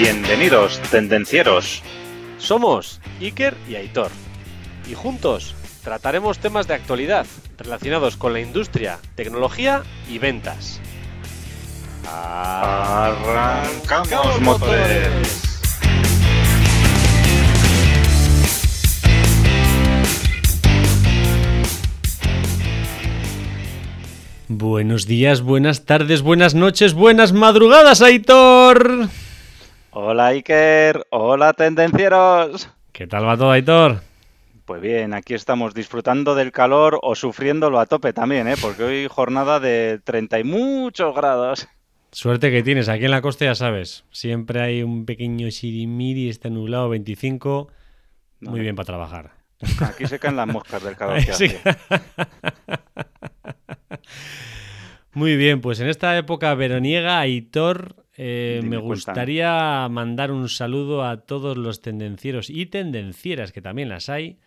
Bienvenidos, tendencieros. Somos Iker y Aitor. Y juntos trataremos temas de actualidad relacionados con la industria, tecnología y ventas. Arrancamos motores. Buenos días, buenas tardes, buenas noches, buenas madrugadas, Aitor. Hola Iker, hola tendencieros. ¿Qué tal va todo, Aitor? Pues bien, aquí estamos disfrutando del calor o sufriéndolo a tope también, ¿eh? porque hoy jornada de 30 y muchos grados. Suerte que tienes, aquí en la costa ya sabes, siempre hay un pequeño sirimiri, está nublado 25, muy No, bien para trabajar. Aquí se caen las moscas del calor que Sí. hace. Muy bien, pues en esta época veraniega, Aitor, eh, me gustaría mandar un saludo a todos los tendencieros y tendencieras, que también las hay,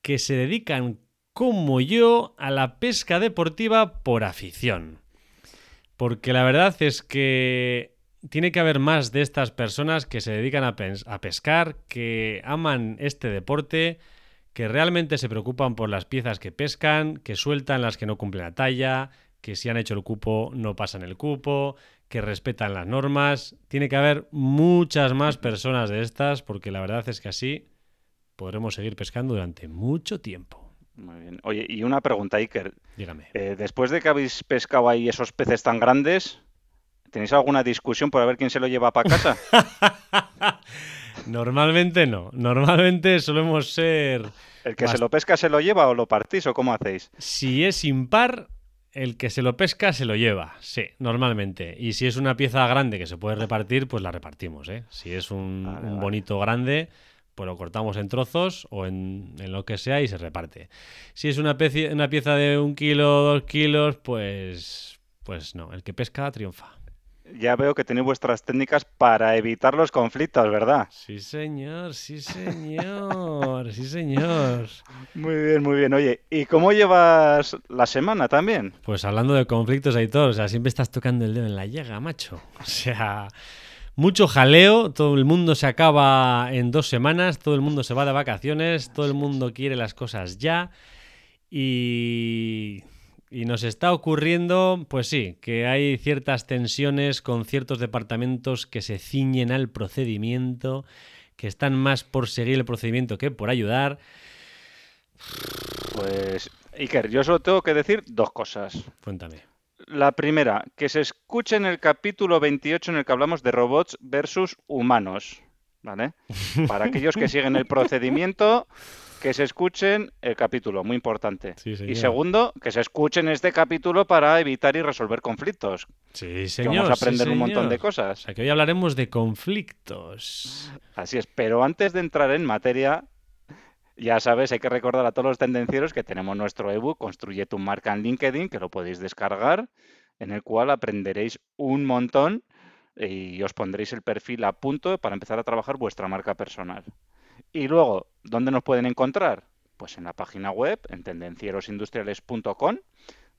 que se dedican, como yo, a la pesca deportiva por afición. Porque la verdad es que tiene que haber más de estas personas que se dedican a pescar, que aman este deporte, que realmente se preocupan por las piezas que pescan, que sueltan las que no cumplen la talla, que si han hecho el cupo no pasan el cupo, que respetan las normas. Tiene que haber muchas más personas de estas porque la verdad es que así podremos seguir pescando durante mucho tiempo. Muy bien. Oye, y una pregunta, Iker. Dígame. Eh, después de que habéis pescado ahí esos peces tan grandes, ¿tenéis alguna discusión por ver quién se lo lleva para casa? Normalmente no. Normalmente solemos ser... ¿El que se lo pesca se lo lleva o lo partís o cómo hacéis? Si es impar, el que se lo pesca se lo lleva, sí, normalmente. Y si es una pieza grande que se puede repartir, pues la repartimos, ¿eh? Si es un, Vale, un vale. bonito grande, pues lo cortamos en trozos o en, en lo que sea y se reparte. Si es una, una pieza de un kilo, dos kilos, pues, pues no, el que pesca triunfa. Ya veo que tenéis vuestras técnicas para evitar los conflictos, ¿verdad? Sí, señor, sí, señor, sí, señor. Muy bien, muy bien. Oye, ¿y cómo llevas la semana también? Pues hablando de conflictos, Aitor, o sea, siempre estás tocando el dedo en la llaga, macho. O sea, mucho jaleo, todo el mundo se acaba en dos semanas, todo el mundo se va de vacaciones, todo el mundo quiere las cosas ya. Y, y nos está ocurriendo, pues sí, que hay ciertas tensiones con ciertos departamentos que se ciñen al procedimiento, que están más por seguir el procedimiento que por ayudar. Pues, Iker, yo solo tengo que decir dos cosas. Cuéntame. La primera, que se escuche en el capítulo 28 en el que hablamos de robots versus humanos, ¿vale? Para aquellos que siguen el procedimiento, que se escuchen el capítulo, muy importante. Sí, Y segundo, que se escuchen este capítulo para evitar y resolver conflictos. Sí, Que señor. vamos a sí, aprender un montón de cosas. O sea, que hoy hablaremos de conflictos. Así es, pero antes de entrar en materia, ya sabes, hay que recordar a todos los tendencieros que tenemos nuestro ebook Construye tu marca en LinkedIn, que lo podéis descargar, en el cual aprenderéis un montón y os pondréis el perfil a punto para empezar a trabajar vuestra marca personal. Y luego, ¿dónde nos pueden encontrar? Pues en la página web, en tendencierosindustriales.com.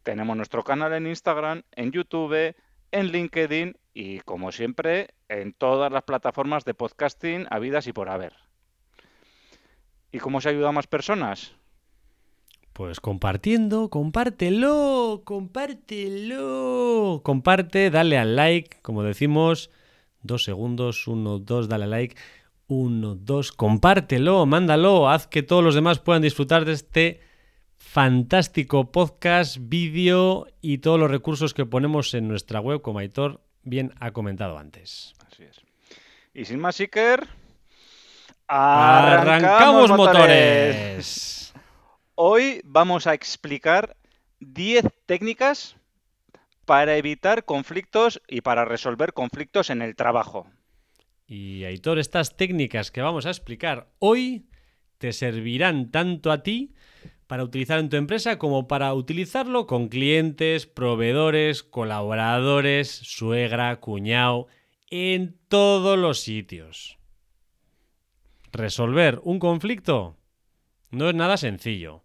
Tenemos nuestro canal en Instagram, en YouTube, en LinkedIn y, como siempre, en todas las plataformas de podcasting habidas y por haber. ¿Y cómo se ayuda a más personas? Pues compartiendo, compártelo, compártelo. Comparte, dale al like, como decimos, dos segundos, uno, dos, dale al like, uno, dos, compártelo, mándalo, haz que todos los demás puedan disfrutar de este fantástico podcast, vídeo y todos los recursos que ponemos en nuestra web, como Aitor bien ha comentado antes. Así es. Y sin más, Iker, ¡Arrancamos motores! Hoy vamos a explicar 10 técnicas para evitar conflictos y para resolver conflictos en el trabajo. Y Aitor, estas técnicas que vamos a explicar hoy te servirán tanto a ti para utilizar en tu empresa como para utilizarlo con clientes, proveedores, colaboradores, suegra, cuñado, en todos los sitios. Resolver un conflicto no es nada sencillo.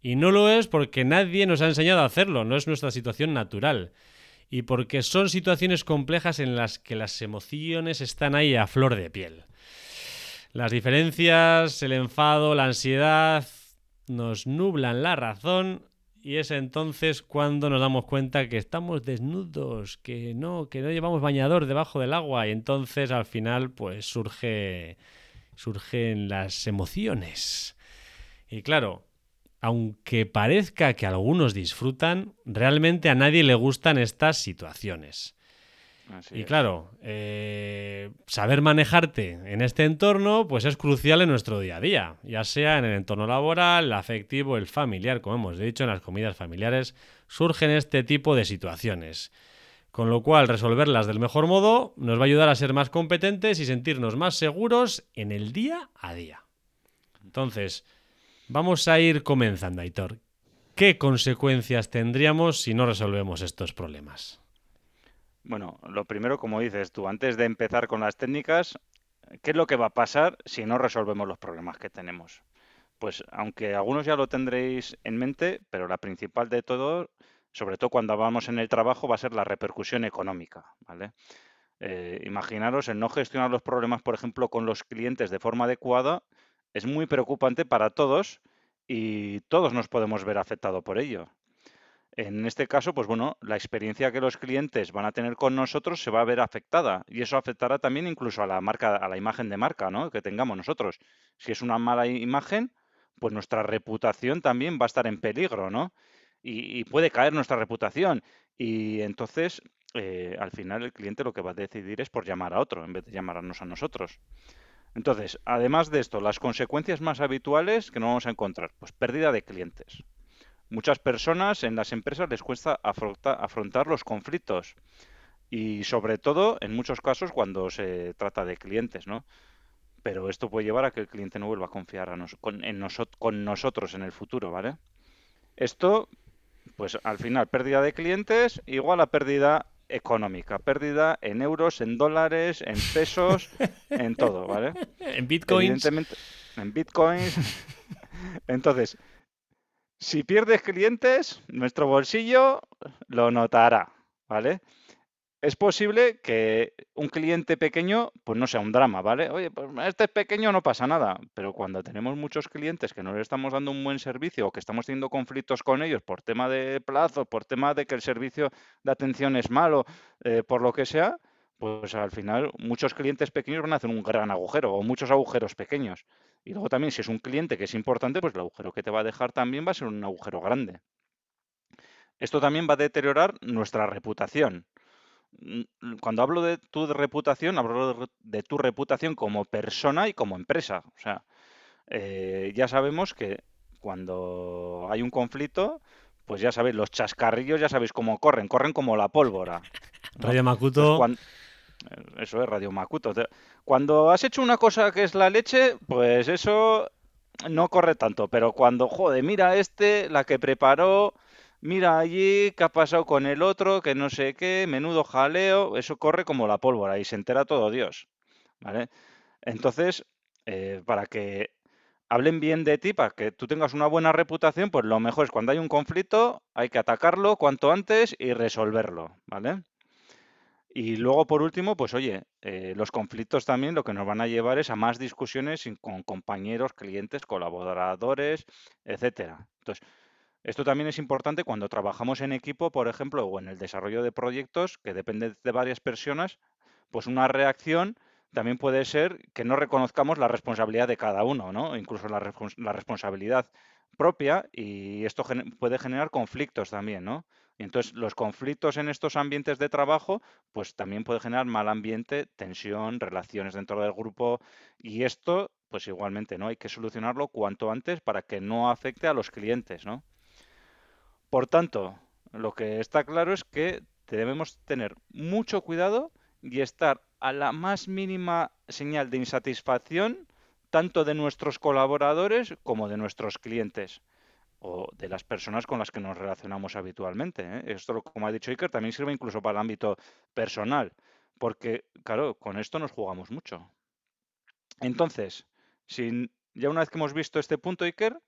Y no lo es porque nadie nos ha enseñado a hacerlo, no es nuestra situación natural. Y porque son situaciones complejas en las que las emociones están ahí a flor de piel. Las diferencias, el enfado, la ansiedad nos nublan la razón y es entonces cuando nos damos cuenta que estamos desnudos, que no, que no llevamos bañador debajo del agua y entonces al final pues surge surgen las emociones. Y claro, aunque parezca que algunos disfrutan, realmente a nadie le gustan estas situaciones. y claro, eh, saber manejarte en este entorno pues es crucial en nuestro día a día, ya sea en el entorno laboral, el afectivo, el familiar, como hemos dicho, en las comidas familiares surgen este tipo de situaciones. Con lo cual, resolverlas del mejor modo nos va a ayudar a ser más competentes y sentirnos más seguros en el día a día. Entonces, vamos a ir comenzando, Aitor. ¿Qué consecuencias tendríamos si no resolvemos estos problemas? Bueno, lo primero, como dices tú, antes de empezar con las técnicas, ¿qué es lo que va a pasar si no resolvemos los problemas que tenemos? Pues aunque algunos ya lo tendréis en mente, pero la principal de todo sobre todo cuando vamos en el trabajo, va a ser la repercusión económica, ¿vale? Eh, imaginaros el no gestionar los problemas, por ejemplo, con los clientes de forma adecuada, es muy preocupante para todos y todos nos podemos ver afectados por ello. En este caso, pues bueno, la experiencia que los clientes van a tener con nosotros se va a ver afectada y eso afectará también incluso a la marca, a la imagen de marca, ¿no? Que tengamos nosotros. Si es una mala imagen, pues nuestra reputación también va a estar en peligro, ¿no? y, puede caer nuestra reputación. Y entonces, eh, al final, el cliente lo que va a decidir es por llamar a otro en vez de llamarnos a nosotros. Entonces, además de esto, las consecuencias más habituales que nos vamos a encontrar, pues pérdida de clientes. Muchas personas en las empresas les cuesta afrontar los conflictos y sobre todo en muchos casos cuando se trata de clientes, ¿no? Pero esto puede llevar a que el cliente no vuelva a confiar con, en con nosotros en el futuro, ¿vale? Esto pues al final, pérdida de clientes igual a pérdida económica, pérdida en euros, en dólares, en pesos, en todo, ¿vale? En bitcoins. Evidentemente, en bitcoins. Entonces, si pierdes clientes, nuestro bolsillo lo notará, ¿vale? Es posible que un cliente pequeño, pues no sea un drama, ¿vale? Oye, pues este es pequeño, no pasa nada. Pero cuando tenemos muchos clientes que no le estamos dando un buen servicio o que estamos teniendo conflictos con ellos por tema de plazo, por tema de que el servicio de atención es malo, eh, por lo que sea, pues al final muchos clientes pequeños van a hacer un gran agujero o muchos agujeros pequeños. Y luego también si es un cliente que es importante, pues el agujero que te va a dejar también va a ser un agujero grande. Esto también va a deteriorar nuestra reputación cuando hablo de tu reputación, hablo de tu reputación como persona y como empresa. O sea, eh, ya sabemos que cuando hay un conflicto, pues ya sabéis, los chascarrillos ya sabéis cómo corren, corren como la pólvora. Radio Macuto. Eh, eso es Radio Macuto. Cuando has hecho una cosa que es la leche, pues eso no corre tanto. Pero cuando, joder, mira este, la que preparó, mira allí, ¿qué ha pasado con el otro? Que no sé qué, menudo jaleo, eso corre como la pólvora y se entera todo Dios, ¿vale? Entonces, eh, para que hablen bien de ti, para que tú tengas una buena reputación, pues lo mejor es cuando hay un conflicto, hay que atacarlo cuanto antes y resolverlo, ¿vale? Y luego, por último, pues oye, eh, los conflictos también lo que nos van a llevar es a más discusiones con compañeros, clientes, colaboradores, etcétera. Entonces, esto también es importante cuando trabajamos en equipo, por ejemplo, o en el desarrollo de proyectos que depende de varias personas, pues una reacción también puede ser que no reconozcamos la responsabilidad de cada uno, ¿no? Incluso la, responsabilidad propia y esto puede generar conflictos también, ¿no? Y entonces los conflictos en estos ambientes de trabajo, pues también puede generar mal ambiente, tensión, relaciones dentro del grupo y esto, pues igualmente, ¿no? Hay que solucionarlo cuanto antes para que no afecte a los clientes, ¿no? Por tanto, lo que está claro es que debemos tener mucho cuidado y estar a la más mínima señal de insatisfacción tanto de nuestros colaboradores como de nuestros clientes o de las personas con las que nos relacionamos habitualmente. ¿eh? Esto, como ha dicho Iker, también sirve incluso para el ámbito personal, porque, claro, con esto nos jugamos mucho. Entonces, ya una vez que hemos visto este punto, Iker,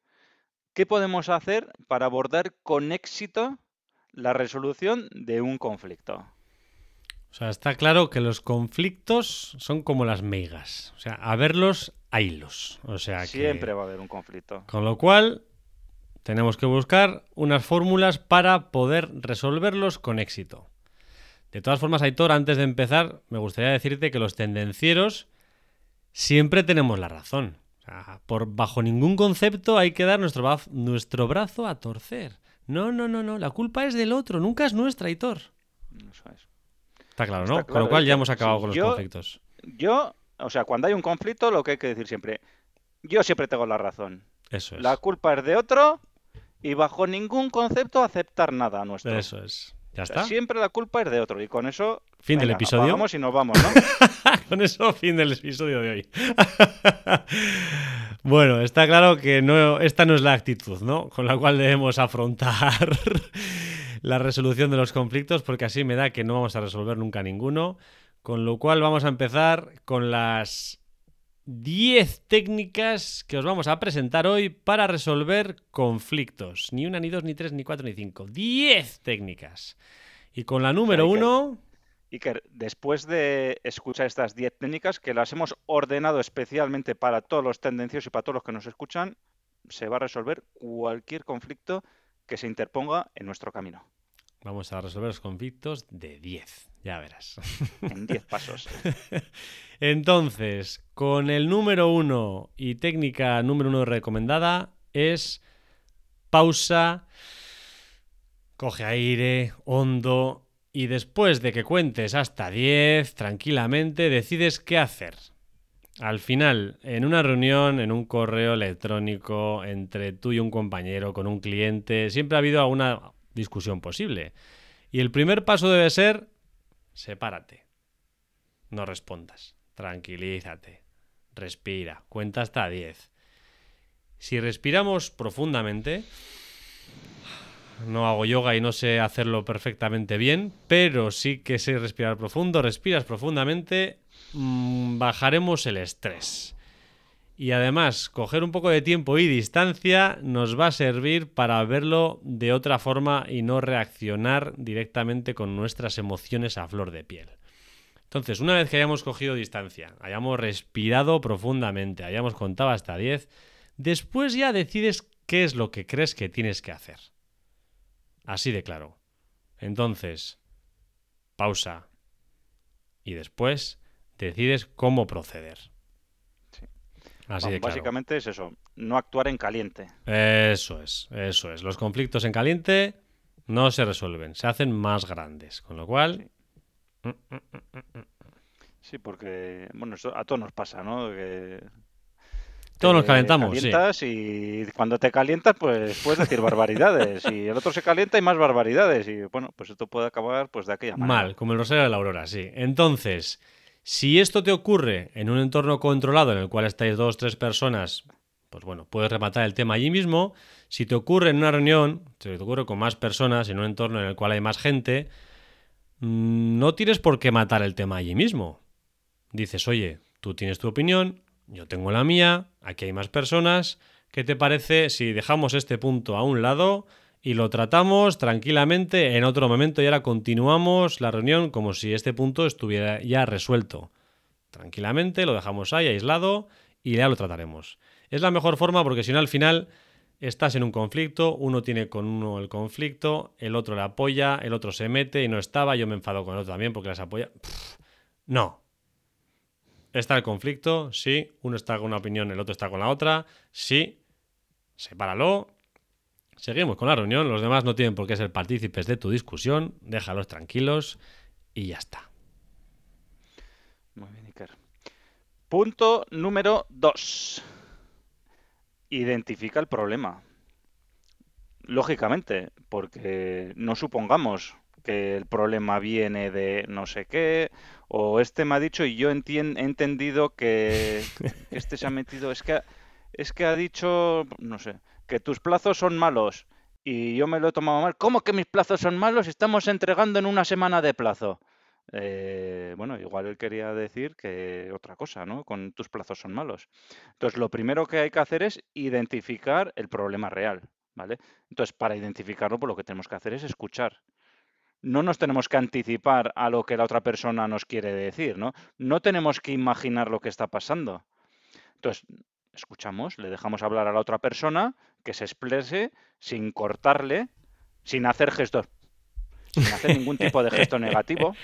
¿Qué podemos hacer para abordar con éxito la resolución de un conflicto. O sea, está claro que los conflictos son como las meigas. O sea, a verlos, haylos. O sea, que- Siempre va a haber un conflicto. Con lo cual, tenemos que buscar unas fórmulas para poder resolverlos con éxito. De todas formas, Aitor, antes de empezar, me gustaría decirte que los tendencieros siempre tenemos la razón. Por bajo ningún concepto hay que dar nuestro, nuestro brazo a torcer. No, no, no, no. La culpa es del otro, nunca es nuestra, Aitor. Eso es. Está claro, Está ¿no? Con lo cual ya hemos acabado sí, con los yo- conflictos. Yo, o sea, cuando hay un conflicto, lo que hay que decir siempre, yo siempre tengo la razón. Eso es. La culpa es de otro y bajo ningún concepto aceptar nada nuestro. Eso es. ¿Ya O sea, está? siempre la culpa es de otro y con eso Fin del episodio. apagamos y nos vamos, ¿no? Con eso, fin del episodio de hoy. bueno, está claro que no, esta no es la actitud, ¿no? Con la cual debemos afrontar la resolución de los conflictos, porque así me da que no vamos a resolver nunca ninguno. Con lo cual vamos a empezar con las 10 técnicas que os vamos a presentar hoy para resolver conflictos. Ni una, ni dos, ni tres, ni cuatro, ni cinco. 10 técnicas. Y con la número uno... Iker, después de escuchar estas 10 técnicas que las hemos ordenado especialmente para todos los tendenciosos y para todos los que nos escuchan, se va a resolver cualquier conflicto que se interponga en nuestro camino, Vamos a resolver los conflictos de 10, ya verás. en 10 pasos. Entonces, con el número uno y técnica número uno recomendada es pausa, coge aire, hondo y después de que cuentes hasta 10, tranquilamente decides qué hacer. Al final, en una reunión, en un correo electrónico, entre tú y un compañero, con un cliente, siempre ha habido alguna discusión posible. Y el primer paso debe ser, sepárate. No respondas. Tranquilízate. Respira. Cuenta hasta 10. Si respiramos profundamente, no hago yoga y no sé hacerlo perfectamente bien, pero sí que sé respirar profundo. Respiras profundamente, mm, bajaremos el estrés. Y además, coger un poco de tiempo y distancia nos va a servir para verlo de otra forma y no reaccionar directamente con nuestras emociones a flor de piel. Entonces, una vez que hayamos cogido distancia, hayamos respirado profundamente, hayamos contado hasta 10, después ya decides qué es lo que crees que tienes que hacer. Así de claro. Entonces, pausa. Y después decides cómo proceder. Sí. Así Vamos, de claro. Básicamente es eso, no actuar en caliente. Eso es, eso es. Los conflictos en caliente no se resuelven, se hacen más grandes. Con lo cual, Sí, porque, bueno, eso a todos nos pasa, ¿no? Que todos nos calentamos, sí. y cuando te calientas, pues puedes decir barbaridades. Y el otro se calienta y más barbaridades. Y bueno, pues esto puede acabar pues de aquella manera. Mal, como el Rosario de la Aurora, sí. Entonces, si esto te ocurre en un entorno controlado en el cual estáis dos, tres personas, pues bueno, puedes rematar el tema allí mismo. Si te ocurre en una reunión, si te ocurre con más personas, en un entorno en el cual hay más gente, mm, no tienes por qué matar el tema allí mismo. Dices, oye, tú tienes tu opinión, yo tengo la mía, aquí hay más personas. ¿Qué te parece si dejamos este punto a un lado y lo tratamos tranquilamente en otro momento y ahora continuamos la reunión como si este punto estuviera ya resuelto? Tranquilamente, lo dejamos ahí aislado y ya lo trataremos. Es la mejor forma porque si no al final estás en un conflicto, uno tiene con uno el conflicto, el otro le apoya, el otro se mete y no estaba, yo me enfado con el otro también porque les apoya. No, Está el conflicto, sí. Uno está con una opinión, el otro está con la otra, sí. Sepáralo. Seguimos con la reunión. Los demás no tienen por qué ser partícipes de tu discusión. Déjalos tranquilos y ya está. Muy bien, Iker. Punto número 2. Identifica el problema. Lógicamente, porque no supongamos que el problema viene de no sé qué, o este me ha dicho y yo he entendido que este se ha metido, es que, es que ha dicho, no sé, que tus plazos son malos y yo me lo he tomado mal. ¿Cómo que mis plazos son malos? Estamos entregando en una semana de plazo. Eh, bueno, igual él quería decir que otra cosa, ¿no? Con tus plazos son malos. Entonces, lo primero que hay que hacer es identificar el problema real. ¿vale? Entonces, para identificarlo, pues lo que tenemos que hacer es escuchar. No nos tenemos que anticipar a lo que la otra persona nos quiere decir, ¿no? No tenemos que imaginar lo que está pasando. Entonces, escuchamos, le dejamos hablar a la otra persona, que se exprese sin cortarle, sin hacer gestos, sin hacer ningún tipo de gesto negativo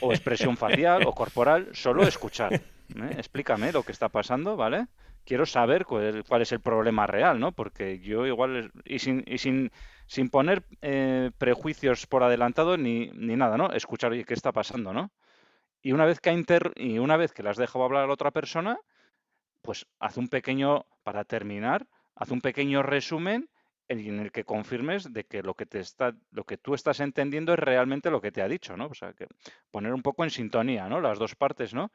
o expresión facial o corporal, solo escuchar. ¿eh? Explícame lo que está pasando, ¿vale? Quiero saber cuál, es el problema real, ¿no? Porque yo igual, y sin, y sin, sin poner eh, prejuicios por adelantado ni, ni nada, ¿no? Escuchar, oye, ¿qué está pasando, no? Y una vez que inter y una vez que le has dejado hablar a la otra persona, pues haz un pequeño, para terminar, haz un pequeño resumen en el que confirmes de que lo que te está, lo que tú estás entendiendo es realmente lo que te ha dicho, ¿no? O sea, que poner un poco en sintonía, ¿no? Las dos partes, ¿no?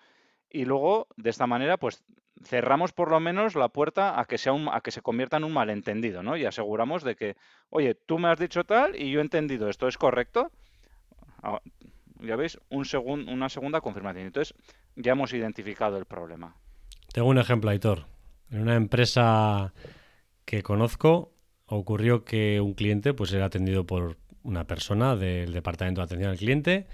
Y luego, de esta manera, pues cerramos por lo menos la puerta a que sea un, a que se convierta en un malentendido, ¿no? Y aseguramos de que, oye, tú me has dicho tal y yo he entendido esto, ¿es correcto? Ah, ya veis, un una segunda confirmación. Entonces, ya hemos identificado el problema. Tengo un ejemplo, Aitor. En una empresa que conozco, ocurrió que un cliente pues era atendido por una persona del departamento de atención al cliente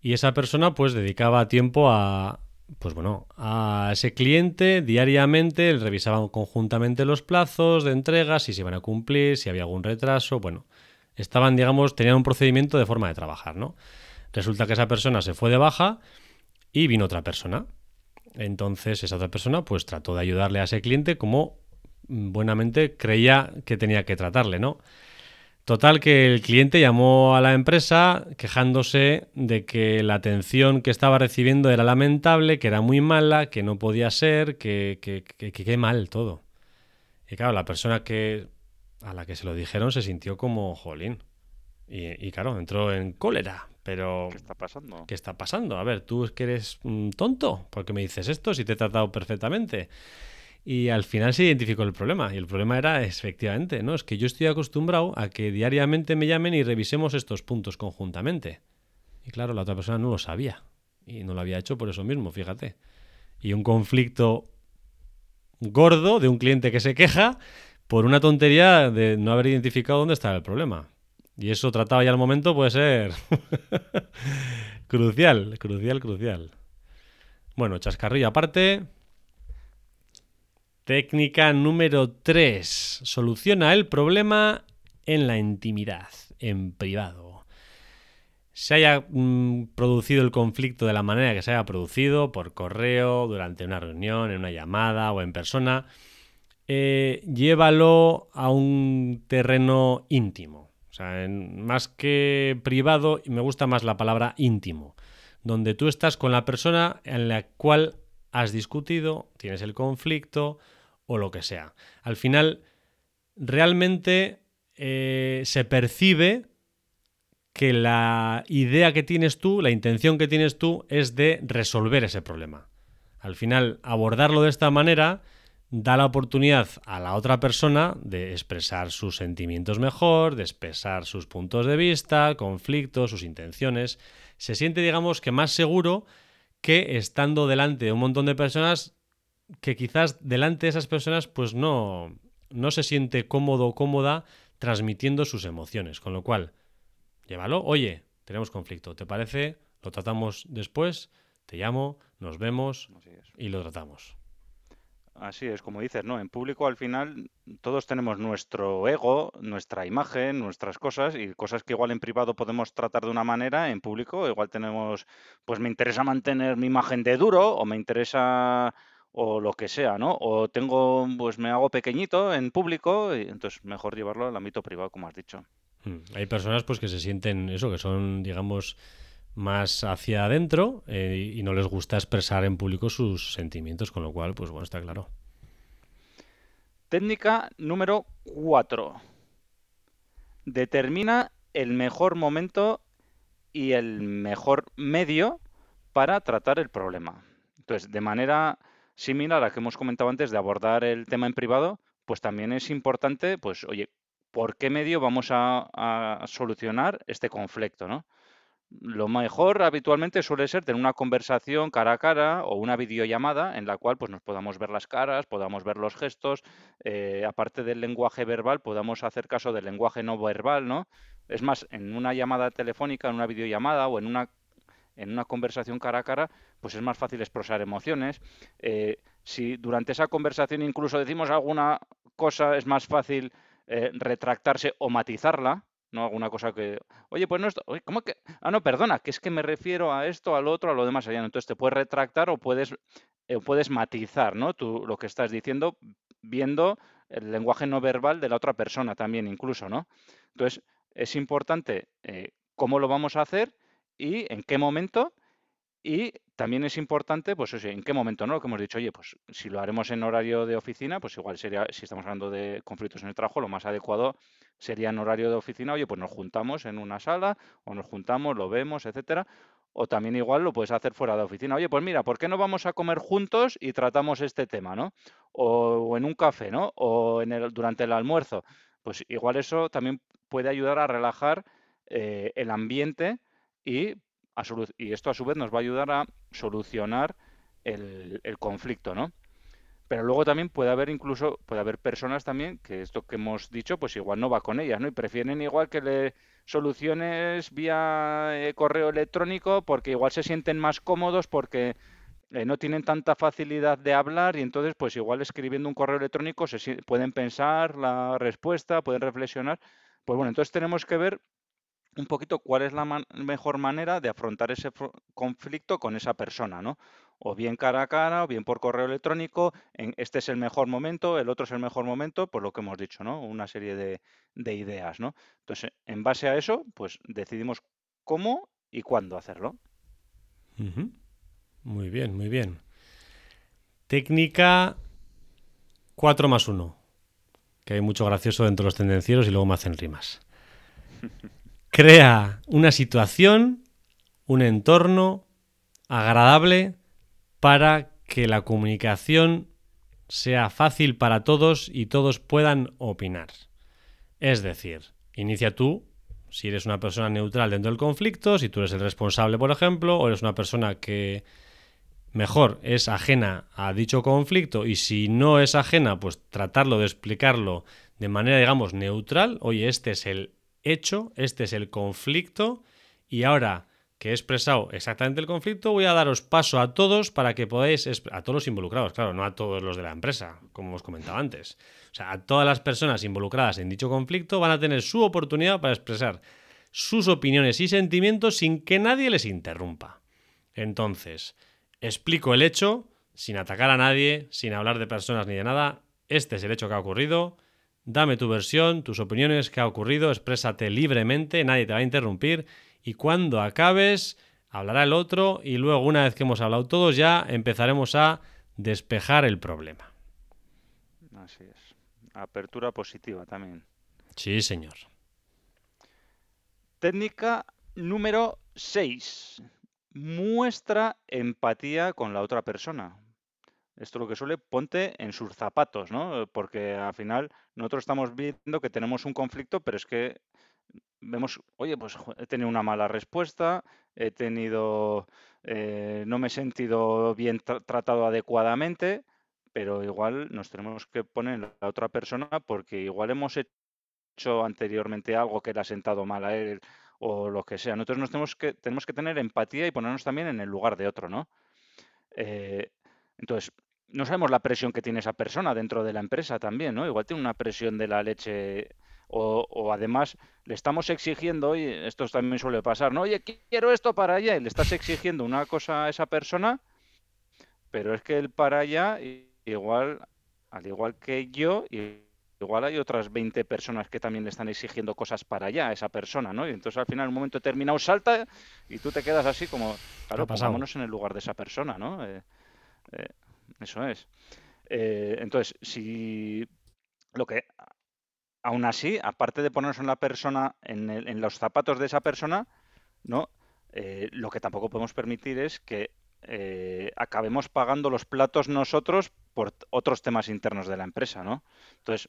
y esa persona pues dedicaba tiempo a pues bueno, a ese cliente diariamente, revisaban conjuntamente los plazos de entrega, si se iban a cumplir, si había algún retraso, bueno, estaban, digamos, tenían un procedimiento de forma de trabajar, ¿no? Resulta que esa persona se fue de baja y vino otra persona. Entonces esa otra persona pues trató de ayudarle a ese cliente como buenamente creía que tenía que tratarle, ¿no? Total que el cliente llamó a la empresa quejándose de que la atención que estaba recibiendo era lamentable, que era muy mala, que no podía ser, que qué mal todo. Y claro, la persona que a la que se lo dijeron se sintió como jolín. Y, y claro, entró en cólera. Pero. ¿Qué está pasando? ¿Qué está pasando? A ver, tú es que eres un tonto. ¿Por qué me dices esto si te he tratado perfectamente? Y al final se identificó el problema. Y el problema era, efectivamente, ¿no? Es que yo estoy acostumbrado a que diariamente me llamen y revisemos estos puntos conjuntamente. Y claro, la otra persona no lo sabía. Y no lo había hecho por eso mismo, fíjate. Y un conflicto gordo de un cliente que se queja por una tontería de no haber identificado dónde estaba el problema. Y eso tratado ya al momento puede ser crucial, crucial, crucial. Bueno, chascarrillo aparte, Técnica número 3. Soluciona el problema en la intimidad, en privado. Se haya mm, producido el conflicto de la manera que se haya producido, por correo, durante una reunión, en una llamada o en persona, eh, llévalo a un terreno íntimo. O sea, más que privado, me gusta más la palabra íntimo, donde tú estás con la persona en la cual has discutido, tienes el conflicto, o lo que sea. Al final, realmente eh, se percibe que la idea que tienes tú, la intención que tienes tú es de resolver ese problema. Al final, abordarlo de esta manera da la oportunidad a la otra persona de expresar sus sentimientos mejor, de expresar sus puntos de vista, conflictos, sus intenciones. Se siente, digamos, que más seguro que estando delante de un montón de personas que quizás delante de esas personas pues no, no se siente cómodo o cómoda transmitiendo sus emociones. Con lo cual, llévalo, oye, tenemos conflicto, ¿te parece? Lo tratamos después, te llamo, nos vemos y lo tratamos. Así es, como dices, ¿no? En público al final todos tenemos nuestro ego, nuestra imagen, nuestras cosas y cosas que igual en privado podemos tratar de una manera, en público igual tenemos, pues me interesa mantener mi imagen de duro o me interesa o lo que sea, ¿no? O tengo, pues me hago pequeñito en público, y entonces mejor llevarlo al ámbito privado, como has dicho. Hmm. Hay personas pues que se sienten eso, que son, digamos, más hacia adentro eh, y no les gusta expresar en público sus sentimientos, con lo cual, pues bueno, está claro. Técnica número 4. Determina el mejor momento y el mejor medio para tratar el problema. Entonces, de manera similar a la que hemos comentado antes de abordar el tema en privado, pues también es importante, pues, oye, ¿por qué medio vamos a, solucionar este conflicto, ¿no? Lo mejor habitualmente suele ser tener una conversación cara a cara o una videollamada en la cual pues, nos podamos ver las caras, podamos ver los gestos, eh, aparte del lenguaje verbal, podamos hacer caso del lenguaje no verbal, ¿no? Es más, en una llamada telefónica, en una videollamada o en una, en una conversación cara a cara, pues es más fácil expresar emociones. Eh, si durante esa conversación incluso decimos alguna cosa, es más fácil eh, retractarse o matizarla, no alguna cosa que, oye, pues no esto, ¿cómo que? Ah, no, perdona, que es que me refiero a esto, al otro, a lo demás allá. Entonces te puedes retractar o puedes, eh, puedes matizar, ¿no? Tú lo que estás diciendo viendo el lenguaje no verbal de la otra persona también incluso, ¿no? Entonces es importante eh, cómo lo vamos a hacer y en qué momento y también es importante, pues en qué momento, ¿no? Lo que hemos dicho, oye, pues si lo haremos en horario de oficina, pues igual sería, si estamos hablando de conflictos en el trabajo, lo más adecuado sería en horario de oficina, oye, pues nos juntamos en una sala o nos juntamos, lo vemos, etcétera. O también igual lo puedes hacer fuera de oficina. Oye, pues mira, ¿por qué no vamos a comer juntos y tratamos este tema, ¿no? O, en un café, ¿no? O en el, durante el almuerzo. Pues igual eso también puede ayudar a relajar eh, el ambiente y y esto a su vez nos va a ayudar a solucionar el, conflicto, ¿no? Pero luego también puede haber incluso, puede haber personas también que esto que hemos dicho, pues igual no va con ellas, ¿no? Y prefieren igual que le soluciones vía eh, correo electrónico porque igual se sienten más cómodos porque eh, no tienen tanta facilidad de hablar y entonces pues igual escribiendo un correo electrónico se pueden pensar la respuesta, pueden reflexionar. Pues bueno, entonces tenemos que ver un poquito cuál es la mejor manera de afrontar ese conflicto con esa persona, ¿no? O bien cara a cara, o bien por correo electrónico, en este es el mejor momento, el otro es el mejor momento, por lo que hemos dicho, ¿no? Una serie de, ideas, ¿no? Entonces, en base a eso, pues decidimos cómo y cuándo hacerlo. Muy bien, muy bien. Técnica 4 más 1. Que hay mucho gracioso dentro de los tendencieros y luego me hacen rimas. crea una situación, un entorno agradable para que la comunicación sea fácil para todos y todos puedan opinar. Es decir, inicia tú, si eres una persona neutral dentro del conflicto, si tú eres el responsable, por ejemplo, o eres una persona que mejor es ajena a dicho conflicto y si no es ajena, pues tratarlo de explicarlo de manera, digamos, neutral. Oye, este es el hecho, este es el conflicto y ahora que he expresado exactamente el conflicto, voy a daros paso a todos para que podáis, a todos los involucrados, claro, no a todos los de la empresa, como os comentaba antes. O sea, a todas las personas involucradas en dicho conflicto van a tener su oportunidad para expresar sus opiniones y sentimientos sin que nadie les interrumpa. Entonces, explico el hecho, sin atacar a nadie, sin hablar de personas ni de nada. Este es el hecho que ha ocurrido Dame tu versión, tus opiniones, qué ha ocurrido, exprésate libremente, nadie te va a interrumpir y cuando acabes hablará el otro y luego una vez que hemos hablado todos ya empezaremos a despejar el problema. Así es. Apertura positiva también. Sí, señor. Técnica número 6. Muestra empatía con la otra persona. Esto lo que suele, ponte en sus zapatos, ¿no? Porque al final nosotros estamos viendo que tenemos un conflicto, pero es que vemos, oye, pues he tenido una mala respuesta, he tenido, eh, no me he sentido bien tratado adecuadamente, pero igual nos tenemos que poner en la otra persona porque igual hemos hecho anteriormente algo que le ha sentado mal a él o lo que sea. Nosotros nos tenemos que, tenemos que tener empatía y ponernos también en el lugar de otro, ¿no? Eh, entonces, no sabemos la presión que tiene esa persona dentro de la empresa también, ¿no? Igual tiene una presión de la leche o, además le estamos exigiendo, y esto también suele pasar, ¿no? Oye, quiero esto para allá y le estás exigiendo una cosa a esa persona, pero es que el para allá, igual, al igual que yo, igual hay otras 20 personas que también le están exigiendo cosas para allá a esa persona, ¿no? Y entonces al final, en un momento determinado, salta y tú te quedas así como, claro, pongámonos en el lugar de esa persona, ¿no? Eh, eh, eso es. Eh, entonces, si lo que, aún así, aparte de ponernos en la persona, en, los zapatos de esa persona, ¿no? Eh, lo que tampoco podemos permitir es que eh, acabemos pagando los platos nosotros por otros temas internos de la empresa, ¿no? Entonces,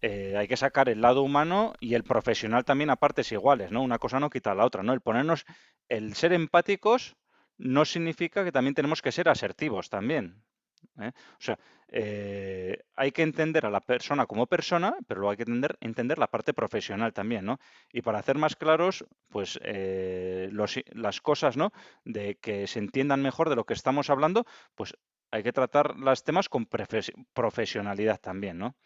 eh, hay que sacar el lado humano y el profesional también a partes iguales, ¿no? Una cosa no quita la otra, ¿no? El ponernos, el ser empáticos no significa que también tenemos que ser asertivos también. ¿Eh? O sea, eh, hay que entender a la persona como persona, pero luego hay que entender, entender la parte profesional también, ¿no? Y para hacer más claros, pues las cosas, ¿no? De que se entiendan mejor de lo que estamos hablando, pues hay que tratar los temas con profesionalidad también, ¿no?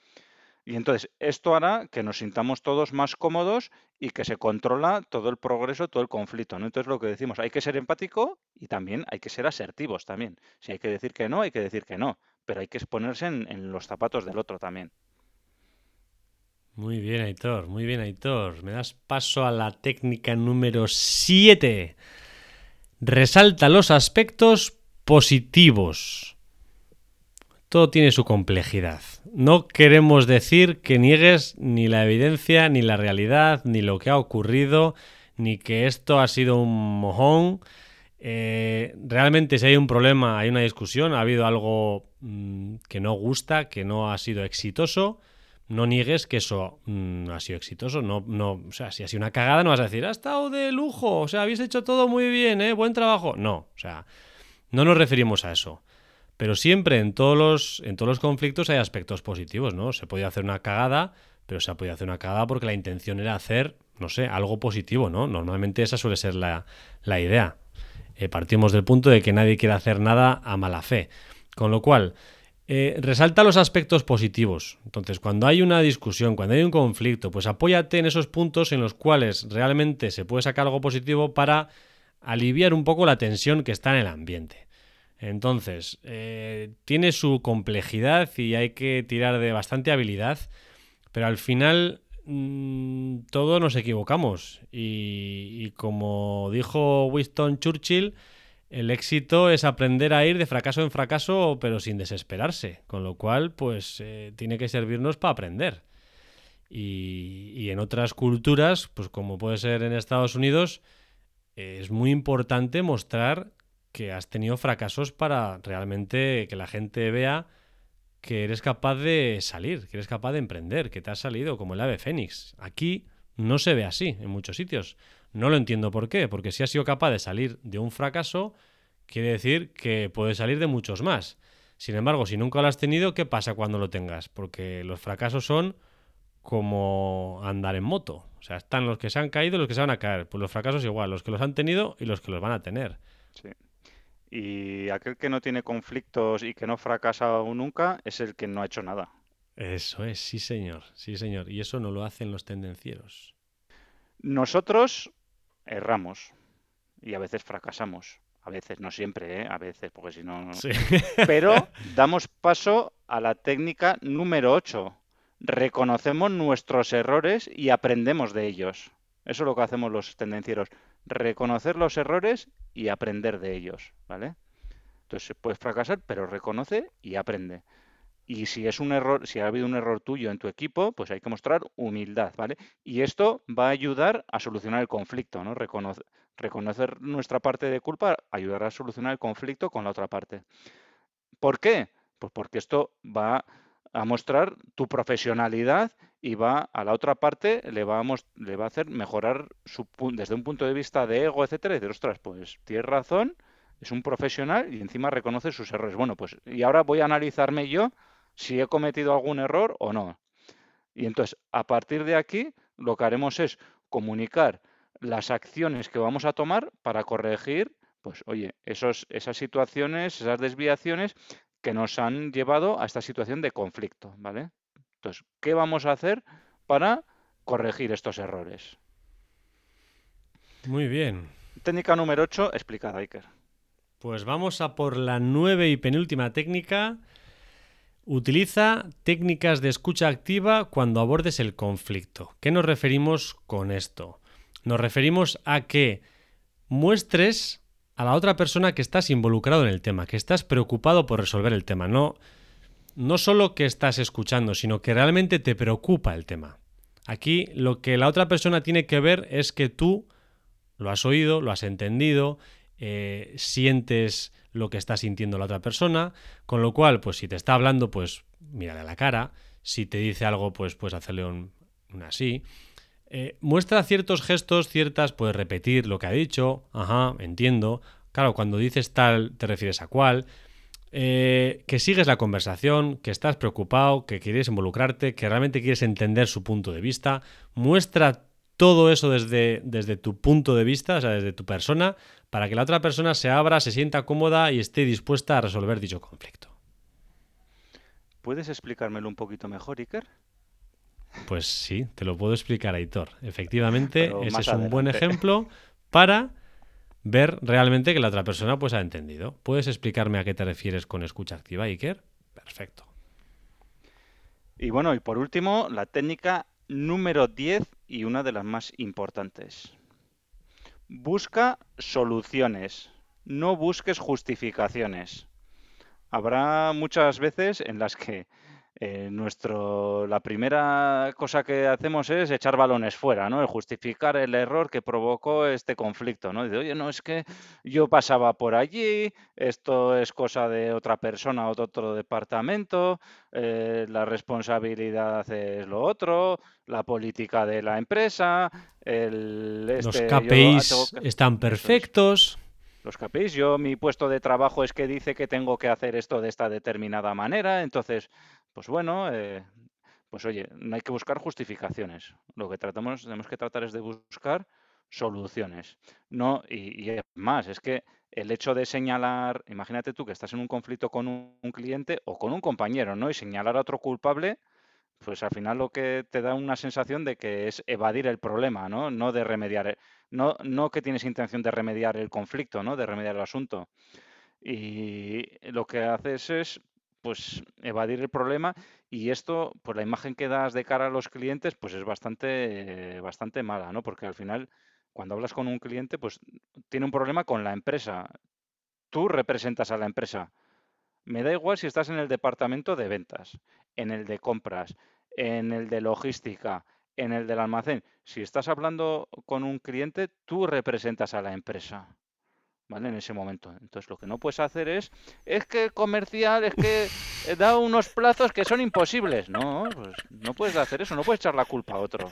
Y entonces esto hará que nos sintamos todos más cómodos y que se controla todo el progreso, todo el conflicto. Entonces lo que decimos, hay que ser empático y también hay que ser asertivos también. Si hay que decir que no, hay que decir que no, pero hay que exponerse en, los zapatos del otro también. Muy bien, Aitor, muy bien, Aitor. Me das paso a la técnica número 7. Resalta los aspectos positivos todo tiene su complejidad. No queremos decir que niegues ni la evidencia, ni la realidad, ni lo que ha ocurrido, ni que esto ha sido un mojón. Eh, realmente si hay un problema, hay una discusión, ha habido algo mm, que no gusta, que no ha sido exitoso, no niegues que eso mm, ha sido exitoso. No, no, o sea, si ha sido una cagada, no vas a decir, ha estado de lujo, o sea, habéis hecho todo muy bien, ¿eh? buen trabajo. No, o sea, no nos referimos a eso. Pero siempre en todos los, en todos los conflictos hay aspectos positivos, ¿no? Se podía hacer una cagada, pero se ha podido hacer una cagada porque la intención era hacer, no sé, algo positivo, ¿no? Normalmente esa suele ser la, idea. Eh, partimos del punto de que nadie quiere hacer nada a mala fe. Con lo cual, eh, resalta los aspectos positivos. Entonces, cuando hay una discusión, cuando hay un conflicto, pues apóyate en esos puntos en los cuales realmente se puede sacar algo positivo para aliviar un poco la tensión que está en el ambiente. Entonces, eh, tiene su complejidad y hay que tirar de bastante habilidad, pero al final mm, todos nos equivocamos y, como dijo Winston Churchill, el éxito es aprender a ir de fracaso en fracaso, pero sin desesperarse, con lo cual, pues eh, tiene que servirnos para aprender. Y, y, en otras culturas, pues como puede ser en Estados Unidos, es muy importante mostrar que has tenido fracasos para realmente que la gente vea que eres capaz de salir, que eres capaz de emprender, que te has salido como el ave fénix. Aquí no se ve así en muchos sitios. No lo entiendo por qué, porque si has sido capaz de salir de un fracaso, quiere decir que puedes salir de muchos más. Sin embargo, si nunca lo has tenido, ¿qué pasa cuando lo tengas? Porque los fracasos son como andar en moto. O sea, están los que se han caído y los que se van a caer. Pues los fracasos igual, los que los han tenido y los que los van a tener. Sí. Y aquel que no tiene conflictos y que no fracasa nunca es el que no ha hecho nada. Eso es, sí señor, sí señor. Y eso no lo hacen los tendencieros. Nosotros erramos y a veces fracasamos. A veces, no siempre, ¿eh? a veces, porque si no... Sí. Pero damos paso a la técnica número 8. Reconocemos nuestros errores y aprendemos de ellos. Eso es lo que hacemos los tendencieros reconocer los errores y aprender de ellos, ¿vale? Entonces puedes fracasar, pero reconoce y aprende. Y si es un error, si ha habido un error tuyo en tu equipo, pues hay que mostrar humildad, ¿vale? Y esto va a ayudar a solucionar el conflicto, ¿no? reconocer nuestra parte de culpa ayudará a solucionar el conflicto con la otra parte. ¿Por qué? Pues porque esto va a mostrar tu profesionalidad y va a la otra parte, le va a, le va a hacer mejorar su, desde un punto de vista de ego, etcétera, y decir, ostras, pues tienes razón, es un profesional y encima reconoce sus errores. Bueno, pues y ahora voy a analizarme yo si he cometido algún error o no. Y entonces, a partir de aquí, lo que haremos es comunicar las acciones que vamos a tomar para corregir, pues, oye, esos, esas situaciones, esas desviaciones que nos han llevado a esta situación de conflicto, ¿vale? Entonces, ¿qué vamos a hacer para corregir estos errores? Muy bien. Técnica número 8, explicada, Iker. Pues vamos a por la nueve y penúltima técnica. Utiliza técnicas de escucha activa cuando abordes el conflicto. ¿Qué nos referimos con esto? Nos referimos a que muestres a la otra persona que estás involucrado en el tema, que estás preocupado por resolver el tema. No, no solo que estás escuchando, sino que realmente te preocupa el tema. Aquí lo que la otra persona tiene que ver es que tú lo has oído, lo has entendido, eh, sientes lo que está sintiendo la otra persona, con lo cual, pues si te está hablando, pues mírale a la cara. Si te dice algo, pues puedes hacerle un, un así. Eh, muestra ciertos gestos, ciertas, puedes repetir lo que ha dicho, ajá, entiendo. Claro, cuando dices tal, te refieres a cuál. Eh, que sigues la conversación, que estás preocupado, que quieres involucrarte, que realmente quieres entender su punto de vista. Muestra todo eso desde, desde tu punto de vista, o sea, desde tu persona, para que la otra persona se abra, se sienta cómoda y esté dispuesta a resolver dicho conflicto. ¿Puedes explicármelo un poquito mejor, Iker? Pues sí, te lo puedo explicar, Aitor. Efectivamente, ese es un buen ejemplo para ver realmente que la otra persona pues ha entendido. ¿Puedes explicarme a qué te refieres con escucha activa, Iker? Perfecto. Y bueno, y por último, la técnica número 10 y una de las más importantes. Busca soluciones, no busques justificaciones. Habrá muchas veces en las que eh, nuestro, la primera cosa que hacemos es echar balones fuera, ¿no? El justificar el error que provocó este conflicto, ¿no? Dice, oye, no, es que yo pasaba por allí, esto es cosa de otra persona o de otro departamento, eh, la responsabilidad es lo otro, la política de la empresa, el... Los este, KPIs están perfectos los KPIs. Yo, mi puesto de trabajo es que dice que tengo que hacer esto de esta determinada manera, entonces pues bueno, eh, pues oye, no hay que buscar justificaciones. Lo que tratamos, tenemos que tratar es de buscar soluciones. No, y, y más, es que el hecho de señalar, imagínate tú que estás en un conflicto con un, cliente o con un compañero, ¿no? Y señalar a otro culpable, pues al final lo que te da una sensación de que es evadir el problema, ¿no? No de remediar, no, no que tienes intención de remediar el conflicto, ¿no? De remediar el asunto. Y lo que haces es pues evadir el problema y esto, pues la imagen que das de cara a los clientes, pues es bastante, bastante mala, ¿no? Porque al final, cuando hablas con un cliente, pues tiene un problema con la empresa. Tú representas a la empresa. Me da igual si estás en el departamento de ventas, en el de compras, en el de logística, en el del almacén. Si estás hablando con un cliente, tú representas a la empresa. ¿Vale? En ese momento. Entonces lo que no puedes hacer es, es que el comercial, es que da unos plazos que son imposibles. No, pues no puedes hacer eso, no puedes echar la culpa a otro.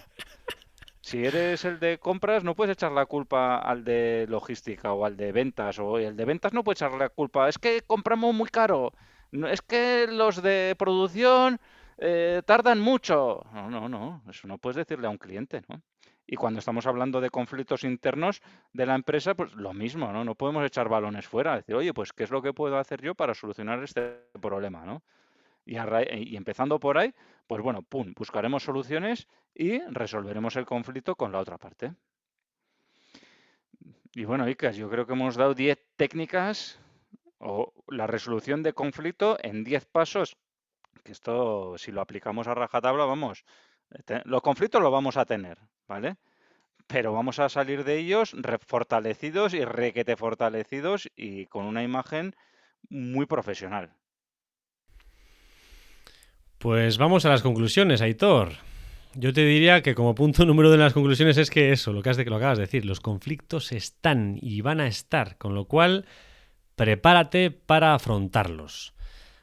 Si eres el de compras, no puedes echar la culpa al de logística o al de ventas, o el de ventas no puede echar la culpa, es que compramos muy caro, es que los de producción eh, tardan mucho. No, no, no, eso no puedes decirle a un cliente, ¿no? Y cuando estamos hablando de conflictos internos de la empresa, pues lo mismo, ¿no? No podemos echar balones fuera, decir, oye, pues ¿qué es lo que puedo hacer yo para solucionar este problema, ¿no? Y, empezando por ahí, pues bueno, pum, buscaremos soluciones y resolveremos el conflicto con la otra parte. Y bueno, Icas, yo creo que hemos dado 10 técnicas o la resolución de conflicto en 10 pasos, que esto, si lo aplicamos a rajatabla, vamos, los conflictos los vamos a tener, ¿vale? Pero vamos a salir de ellos fortalecidos y requete fortalecidos y con una imagen muy profesional. Pues vamos a las conclusiones, Aitor. Yo te diría que como punto número de las conclusiones es que eso, lo que, has de, lo acabas de decir, los conflictos están y van a estar, con lo cual prepárate para afrontarlos.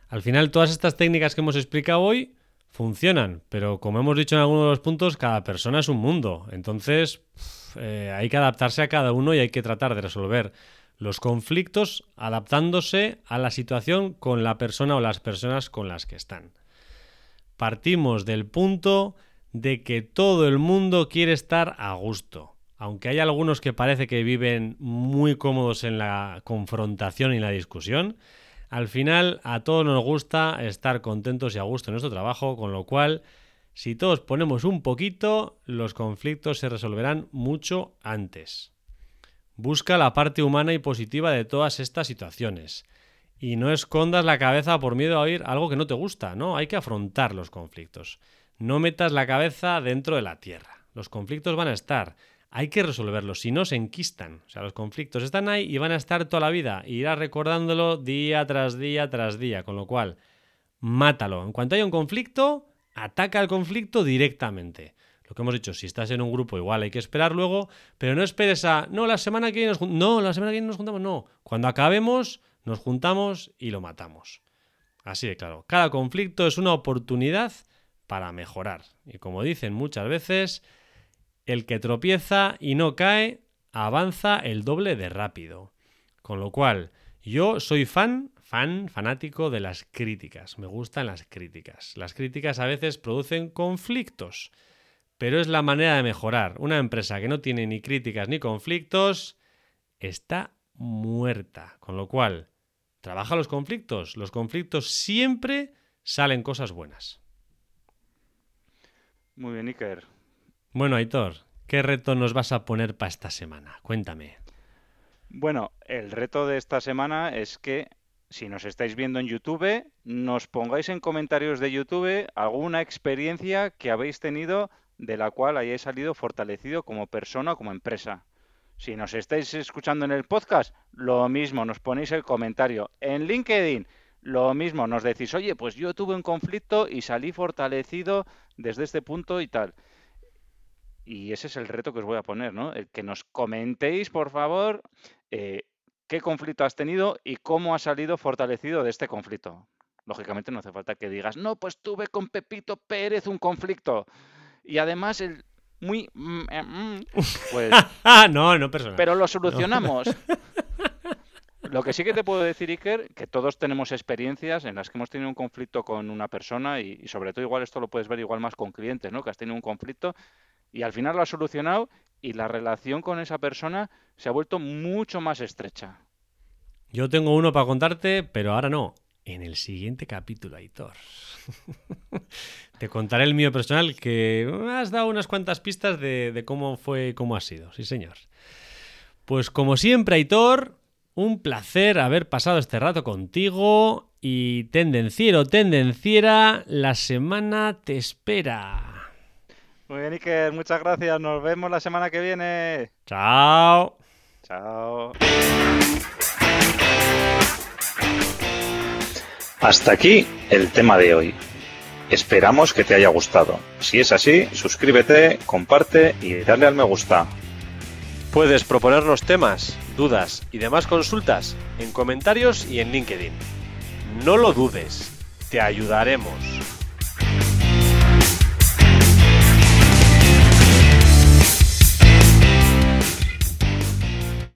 Al final, todas estas técnicas que hemos explicado hoy funcionan, pero como hemos dicho en algunos de los puntos, cada persona es un mundo. Entonces, eh, hay que adaptarse a cada uno y hay que tratar de resolver los conflictos adaptándose a la situación con la persona o las personas con las que están. Partimos del punto de que todo el mundo quiere estar a gusto. Aunque hay algunos que parece que viven muy cómodos en la confrontación y la discusión, al final, a todos nos gusta estar contentos y a gusto en nuestro trabajo, con lo cual, si todos ponemos un poquito, los conflictos se resolverán mucho antes. Busca la parte humana y positiva de todas estas situaciones. Y no escondas la cabeza por miedo a oír algo que no te gusta, ¿no? Hay que afrontar los conflictos. No metas la cabeza dentro de la tierra. Los conflictos van a estar hay que resolverlos, si no se enquistan. O sea, los conflictos están ahí y van a estar toda la vida. Y irás recordándolo día tras día tras día. Con lo cual, mátalo. En cuanto haya un conflicto, ataca al conflicto directamente. Lo que hemos dicho, si estás en un grupo, igual hay que esperar luego, pero no esperes a, no, la semana que viene nos. No, la semana que viene nos juntamos, no. Cuando acabemos, nos juntamos y lo matamos. Así de claro. Cada conflicto es una oportunidad para mejorar. Y como dicen muchas veces, el que tropieza y no cae, avanza el doble de rápido. Con lo cual, yo soy fan, fan, fanático de las críticas. Me gustan las críticas. Las críticas a veces producen conflictos, pero es la manera de mejorar. Una empresa que no tiene ni críticas ni conflictos está muerta. Con lo cual, trabaja los conflictos. Los conflictos siempre salen cosas buenas. Muy bien, Iker. Bueno, Aitor, ¿qué reto nos vas a poner para esta semana? Cuéntame. Bueno, el reto de esta semana es que si nos estáis viendo en YouTube, nos pongáis en comentarios de YouTube alguna experiencia que habéis tenido de la cual hayáis salido fortalecido como persona o como empresa. Si nos estáis escuchando en el podcast, lo mismo, nos ponéis el comentario. En LinkedIn, lo mismo, nos decís, oye, pues yo tuve un conflicto y salí fortalecido desde este punto y tal. Y ese es el reto que os voy a poner, ¿no? El que nos comentéis, por favor, eh, qué conflicto has tenido y cómo has salido fortalecido de este conflicto. Lógicamente no hace falta que digas, no, pues tuve con Pepito Pérez un conflicto. Y además el, muy... Mm, eh, mm, pues, no, no personal. pero lo solucionamos. Lo que sí que te puedo decir, Iker, que todos tenemos experiencias en las que hemos tenido un conflicto con una persona y, sobre todo igual esto lo puedes ver igual más con clientes, ¿no? Que has tenido un conflicto y al final lo has solucionado y la relación con esa persona se ha vuelto mucho más estrecha. Yo tengo uno para contarte, pero ahora no. En el siguiente capítulo, Aitor. Te contaré el mío personal, que has dado unas cuantas pistas de, de cómo fue y cómo ha sido. Sí, señor. Pues como siempre, Aitor, un placer haber pasado este rato contigo. Y tendenciero, tendenciera, la semana te espera. Muy bien, Iker, muchas gracias. Nos vemos la semana que viene. Chao. Chao. Hasta aquí el tema de hoy. Esperamos que te haya gustado. Si es así, suscríbete, comparte y dale al me gusta. Puedes proponernos temas, dudas y demás consultas en comentarios y en LinkedIn. No lo dudes, te ayudaremos.